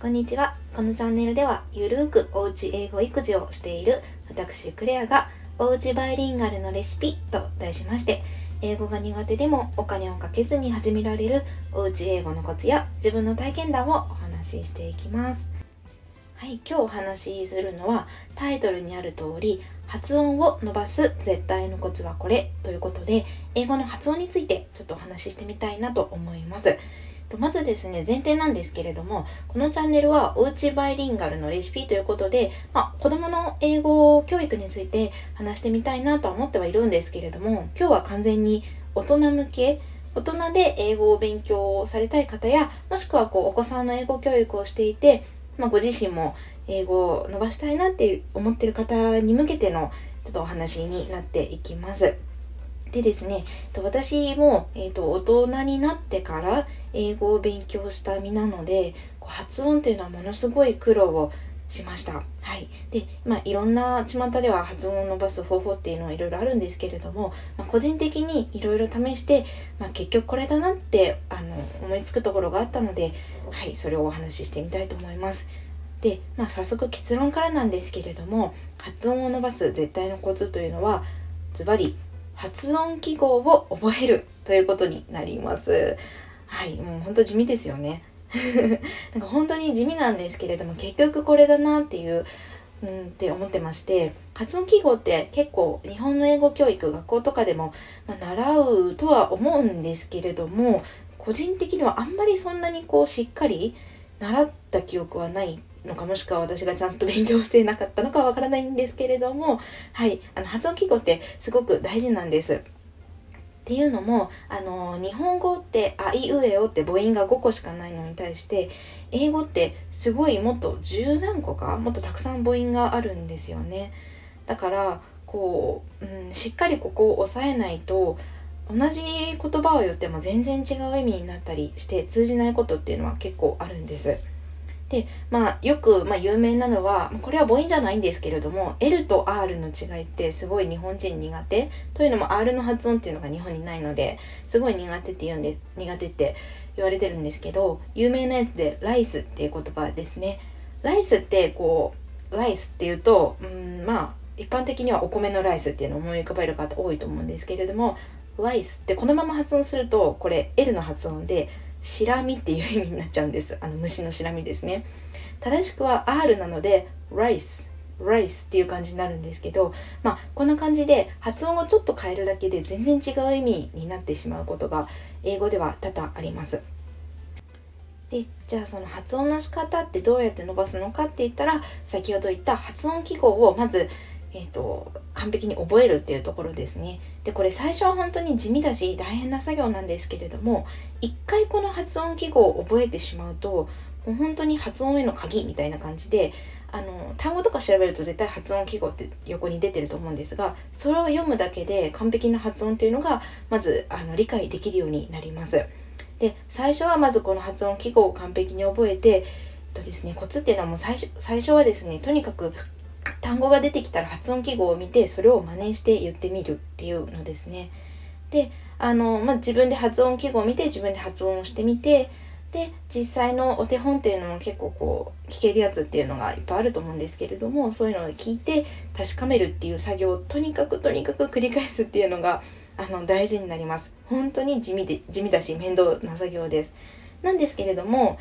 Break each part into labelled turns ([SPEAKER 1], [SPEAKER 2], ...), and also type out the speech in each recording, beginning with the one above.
[SPEAKER 1] こんにちは。このチャンネルでは、ゆるーくおうち英語育児をしている私、クレアが、おうちバイリンガルのレシピと題しまして、英語が苦手でもお金をかけずに始められるおうち英語のコツや自分の体験談をお話ししていきます。はい、今日お話しするのはタイトルにある通り発音を伸ばす絶対のコツはこれということで英語の発音についてちょっとお話ししてみたいなと思います。とまずですね、前提なんですけれども、このチャンネルはおうちバイリンガルのレシピということで、まあ、子供の英語教育について話してみたいなとは思ってはいるんですけれども、今日は完全に大人向け、大人で英語を勉強されたい方や、もしくはこうお子さんの英語教育をしていて、まあ、ご自身も英語を伸ばしたいなって思ってる方に向けてのちょっとお話になっていきます。でですね、私も、えーと、大人になってから英語を勉強した身なので、発音というのはものすごい苦労をしました。はい。で、まあ、いろんな巷では発音を伸ばす方法っていうのはいろいろあるんですけれども、まあ、個人的にいろいろ試して、まあ、結局これだなってあの思いつくところがあったので、はい、それをお話ししてみたいと思います。で、まあ、早速結論からなんですけれども、発音を伸ばす絶対のコツというのは、ズバリ発音記号を覚えるということになります。はい、もうほんと地味ですよね。なんか本当に地味なんですけれども結局これだなっていううんって思ってまして発音記号って結構日本の英語教育学校とかでも、まあ、習うとは思うんですけれども個人的にはあんまりそんなにこうしっかり習った記憶はないのかもしくは私がちゃんと勉強していなかったのかわからないんですけれどもはいあの発音記号ってすごく大事なんです。っていうのもあの日本語って「あいうえお」って母音が5個しかないのに対して英語ってすごいもっと十何個かもっとたくさん母音があるんですよね。だからこう、うん、しっかりここを押さえないと同じ言葉を言っても全然違う意味になったりして通じないことっていうのは結構あるんです。で、まあ、よく、まあ、有名なのは、これは母音じゃないんですけれども、L と R の違いってすごい日本人苦手というのも R の発音っていうのが日本にないので、すごい苦手って言うんで、苦手って言われてるんですけど、有名なやつでライスっていう言葉ですね。ライスってこう、ライスっていうと、うん、まあ、一般的にはお米のライスっていうのを思い浮かべる方多いと思うんですけれども、ライスってこのまま発音すると、これ L の発音で、シラミっていう意味になっちゃうんです。あの虫のシラミですね。正しくは R なので、rice、rice っていう感じになるんですけど、まあ、こんな感じで発音をちょっと変えるだけで全然違う意味になってしまうことが英語では多々あります。で、じゃあその発音の仕方ってどうやって伸ばすのかって言ったら、先ほど言った発音記号をまずえっ、と、完璧に覚えるっていうところですね。で、これ最初は本当に地味だし大変な作業なんですけれども、一回この発音記号を覚えてしまうと、もう本当に発音への鍵みたいな感じで、あの、単語とか調べると絶対発音記号って横に出てると思うんですが、それを読むだけで完璧な発音っていうのが、まず、あの、理解できるようになります。で、最初はまずこの発音記号を完璧に覚えて、とですね、コツっていうのはもう最初最初はですね、とにかく単語が出てきたら発音記号を見てそれを真似して言ってみるっていうのですね。で、あの、まあ、自分で発音記号を見て自分で発音をしてみて、で、実際のお手本っていうのも結構こう、聞けるやつっていうのがいっぱいあると思うんですけれども、そういうのを聞いて確かめるっていう作業をとにかくとにかく繰り返すっていうのが、あの、大事になります。本当に地味で、地味だし面倒な作業です。なんですけれども、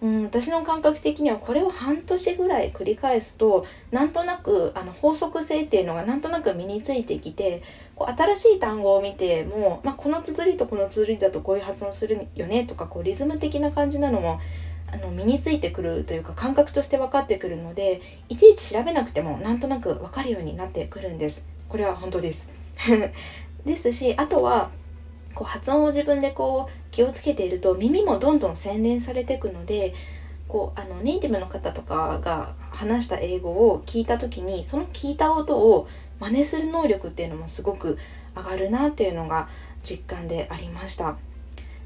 [SPEAKER 1] うん、私の感覚的にはこれを半年ぐらい繰り返すとなんとなくあの法則性っていうのがなんとなく身についてきてこう新しい単語を見ても、まあ、この綴りとこの綴りだとこういう発音するよねとかこうリズム的な感じなのもあの身についてくるというか感覚として分かってくるのでいちいち調べなくてもなんとなく分かるようになってくるんです。これは本当です ですしあとはこう発音を自分でこう気をつけていると耳もどんどん洗練されていくのでこうあのネイティブの方とかが話した英語を聞いた時にその聞いた音を真似する能力っていうのもすごく上がるなっていうのが実感でありました。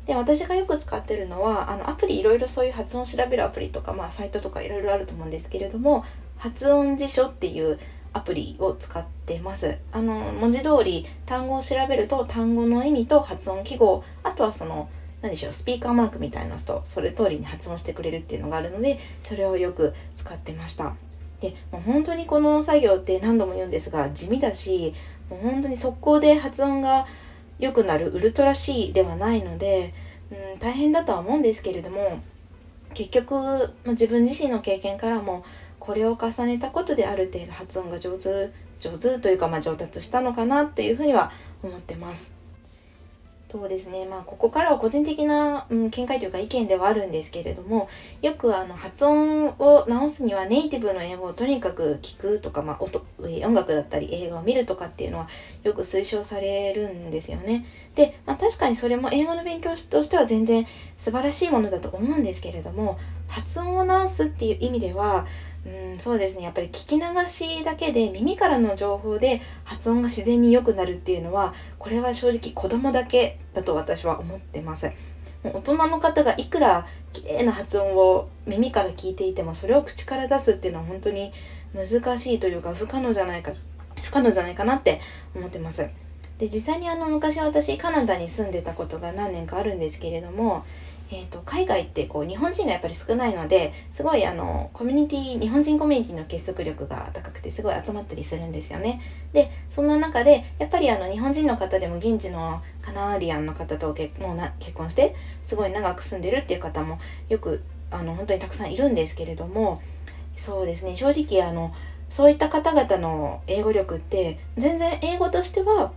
[SPEAKER 1] で私がよく使ってるのはあのアプリいろいろそういう発音調べるアプリとか、まあ、サイトとかいろいろあると思うんですけれども発音辞書っていうアプリを使ってます。あの、文字通り単語を調べると単語の意味と発音記号、あとはその、何でしょうスピーカーマークみたいなのとそれ通りに発音してくれるっていうのがあるのでそれをよく使ってましたでもう本当にこの作業って何度も言うんですが地味だしもう本当に速攻で発音が良くなるウルトラ C ではないので、うん、大変だとは思うんですけれども結局、まあ、自分自身の経験からもこれを重ねたことである程度発音が上手上手というか、まあ、上達したのかなっていうふうには思ってます。そうですねまあここからは個人的な、うん、見解というか意見ではあるんですけれどもよくあの発音を直すにはネイティブの英語をとにかく聞くとか、まあ、音音楽だったり映画を見るとかっていうのはよく推奨されるんですよね。で、まあ、確かにそれも英語の勉強としては全然素晴らしいものだと思うんですけれども発音を直すっていう意味ではうんそうですね。やっぱり聞き流しだけで耳からの情報で発音が自然に良くなるっていうのはこれは正直子供だけだと私は思ってます。大人の方がいくら綺麗な発音を耳から聞いていてもそれを口から出すっていうのは本当に難しいというか不可能じゃないか不可能じゃないかなって思ってます。で実際にあの昔私カナダに住んでたことが何年かあるんですけれどもえーと、海外ってこう日本人がやっぱり少ないのですごいあのコミュニティ日本人コミュニティの結束力が高くてすごい集まったりするんですよね。でそんな中でやっぱりあの日本人の方でも現地のカナディアンの方と結もうな結婚してすごい長く住んでるっていう方もよくあの本当にたくさんいるんですけれどもそうですね正直あのそういった方々の英語力って全然英語としては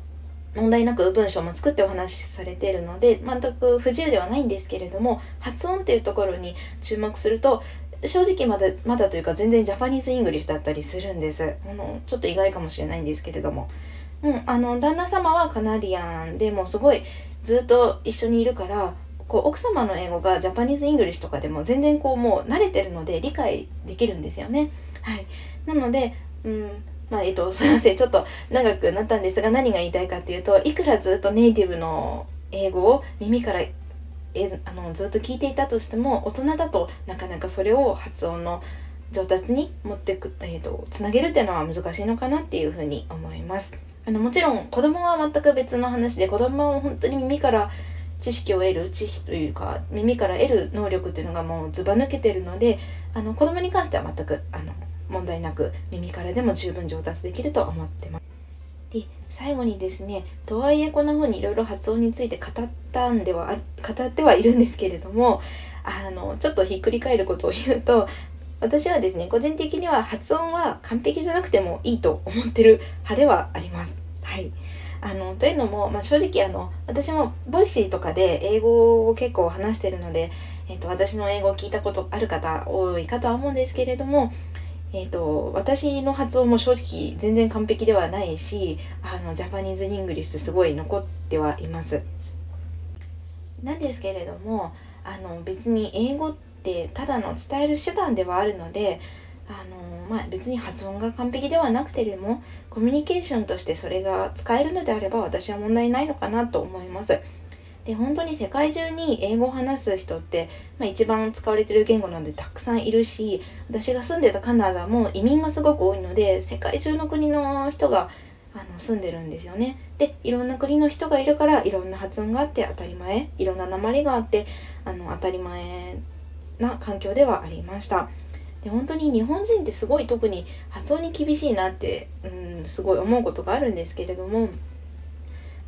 [SPEAKER 1] 問題なく文章も作ってお話しされているので全く不自由ではないんですけれども発音っていうところに注目すると正直まだまだというか全然 Japanese English だったりするんです。あのちょっと意外かもしれないんですけれども、うん、あの旦那様は Canadian でもすごいずっと一緒にいるからこう奥様の英語が Japanese English とかでも全然こうもう慣れてるので理解できるんですよね。はい。なのでうんまあ、えっと、すいません。ちょっと長くなったんですが、何が言いたいかっていうと、いくらずっとネイティブの英語を耳からえあのずっと聞いていたとしても、大人だとなかなかそれを発音の上達に持ってく、えっ、ー、と、つなげるっていうのは難しいのかなっていうふうに思います。あの、もちろん子供は全く別の話で、子供は本当に耳から知識を得る知識というか耳から得る能力っていうのがもうずば抜けてるのであの子供に関しては全くあの問題なく耳からでも十分上達できると思ってます。で最後にですねとはいえこんな風にいろいろ発音について語ったんでは語ってはいるんですけれどもあのちょっとひっくり返ることを言うと私はですね個人的には発音は完璧じゃなくてもいいと思ってる派ではあります。はいあのというのも、まあ、正直あの私も Voicy とかで英語を結構話してるので、えーと私の英語を聞いたことある方多いかとは思うんですけれどもえっ、ー、と、私の発音も正直全然完璧ではないし、あの、 Japanese English すごい残ってはいます。なんですけれども、あの、別に英語ってただの伝える手段ではあるので、あの、まあ、別に発音が完璧ではなくてでも、コミュニケーションとしてそれが使えるのであれば私は問題ないのかなと思います。で本当に世界中に英語を話す人って、まあ、一番使われてる言語なんでたくさんいるし私が住んでたカナダも移民がすごく多いので世界中の国の人があの住んでるんですよね。でいろんな国の人がいるからいろんな発音があって当たり前いろんな鉛があってあの当たり前な環境ではありました。で本当に日本人ってすごい特に発音に厳しいなって、うん、すごい思うことがあるんですけれども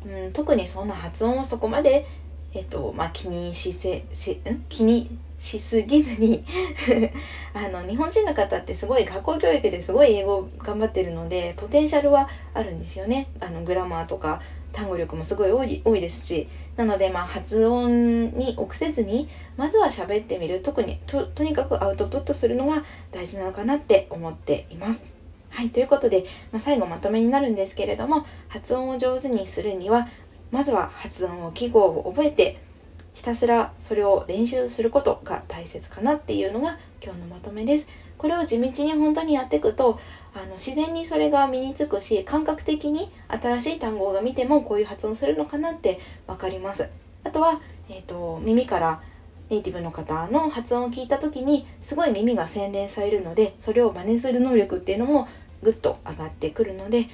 [SPEAKER 1] うん、特にそんな発音をそこまで、えっと、まあ、気にしせ、せ、ん？気にしすぎずに あの、日本人の方ってすごい学校教育ですごい英語頑張ってるので、ポテンシャルはあるんですよね。あの、グラマーとか単語力もすごい多い多いですし。なので、まあ、発音に臆せずに、まずは喋ってみる。特にと、とにかくアウトプットするのが大事なのかなって思っています。はい、ということで、まあ、最後まとめになるんですけれども、発音を上手にするには、まずは発音を記号を覚えて、ひたすらそれを練習することが大切かなっていうのが今日のまとめです。これを地道に本当にやっていくと、あの自然にそれが身につくし、感覚的に新しい単語が見てもこういう発音するのかなってわかります。あとは、えっ、ー、と、耳からネイティブの方の発音を聞いた時にすごい耳が洗練されるのでそれを真似する能力っていうのもぐっと上がってくるので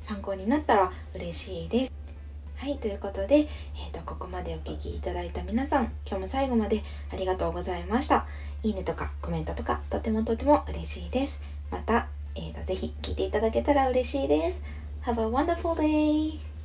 [SPEAKER 1] 参考になったら嬉しいです。はいということで、えーと、ここまでお聴きいただいた皆さん今日も最後までありがとうございましたいいねとかコメントとかとてもとても嬉しいですまた、えーと、とぜひ聞いていただけたら嬉しいです Have a wonderful day!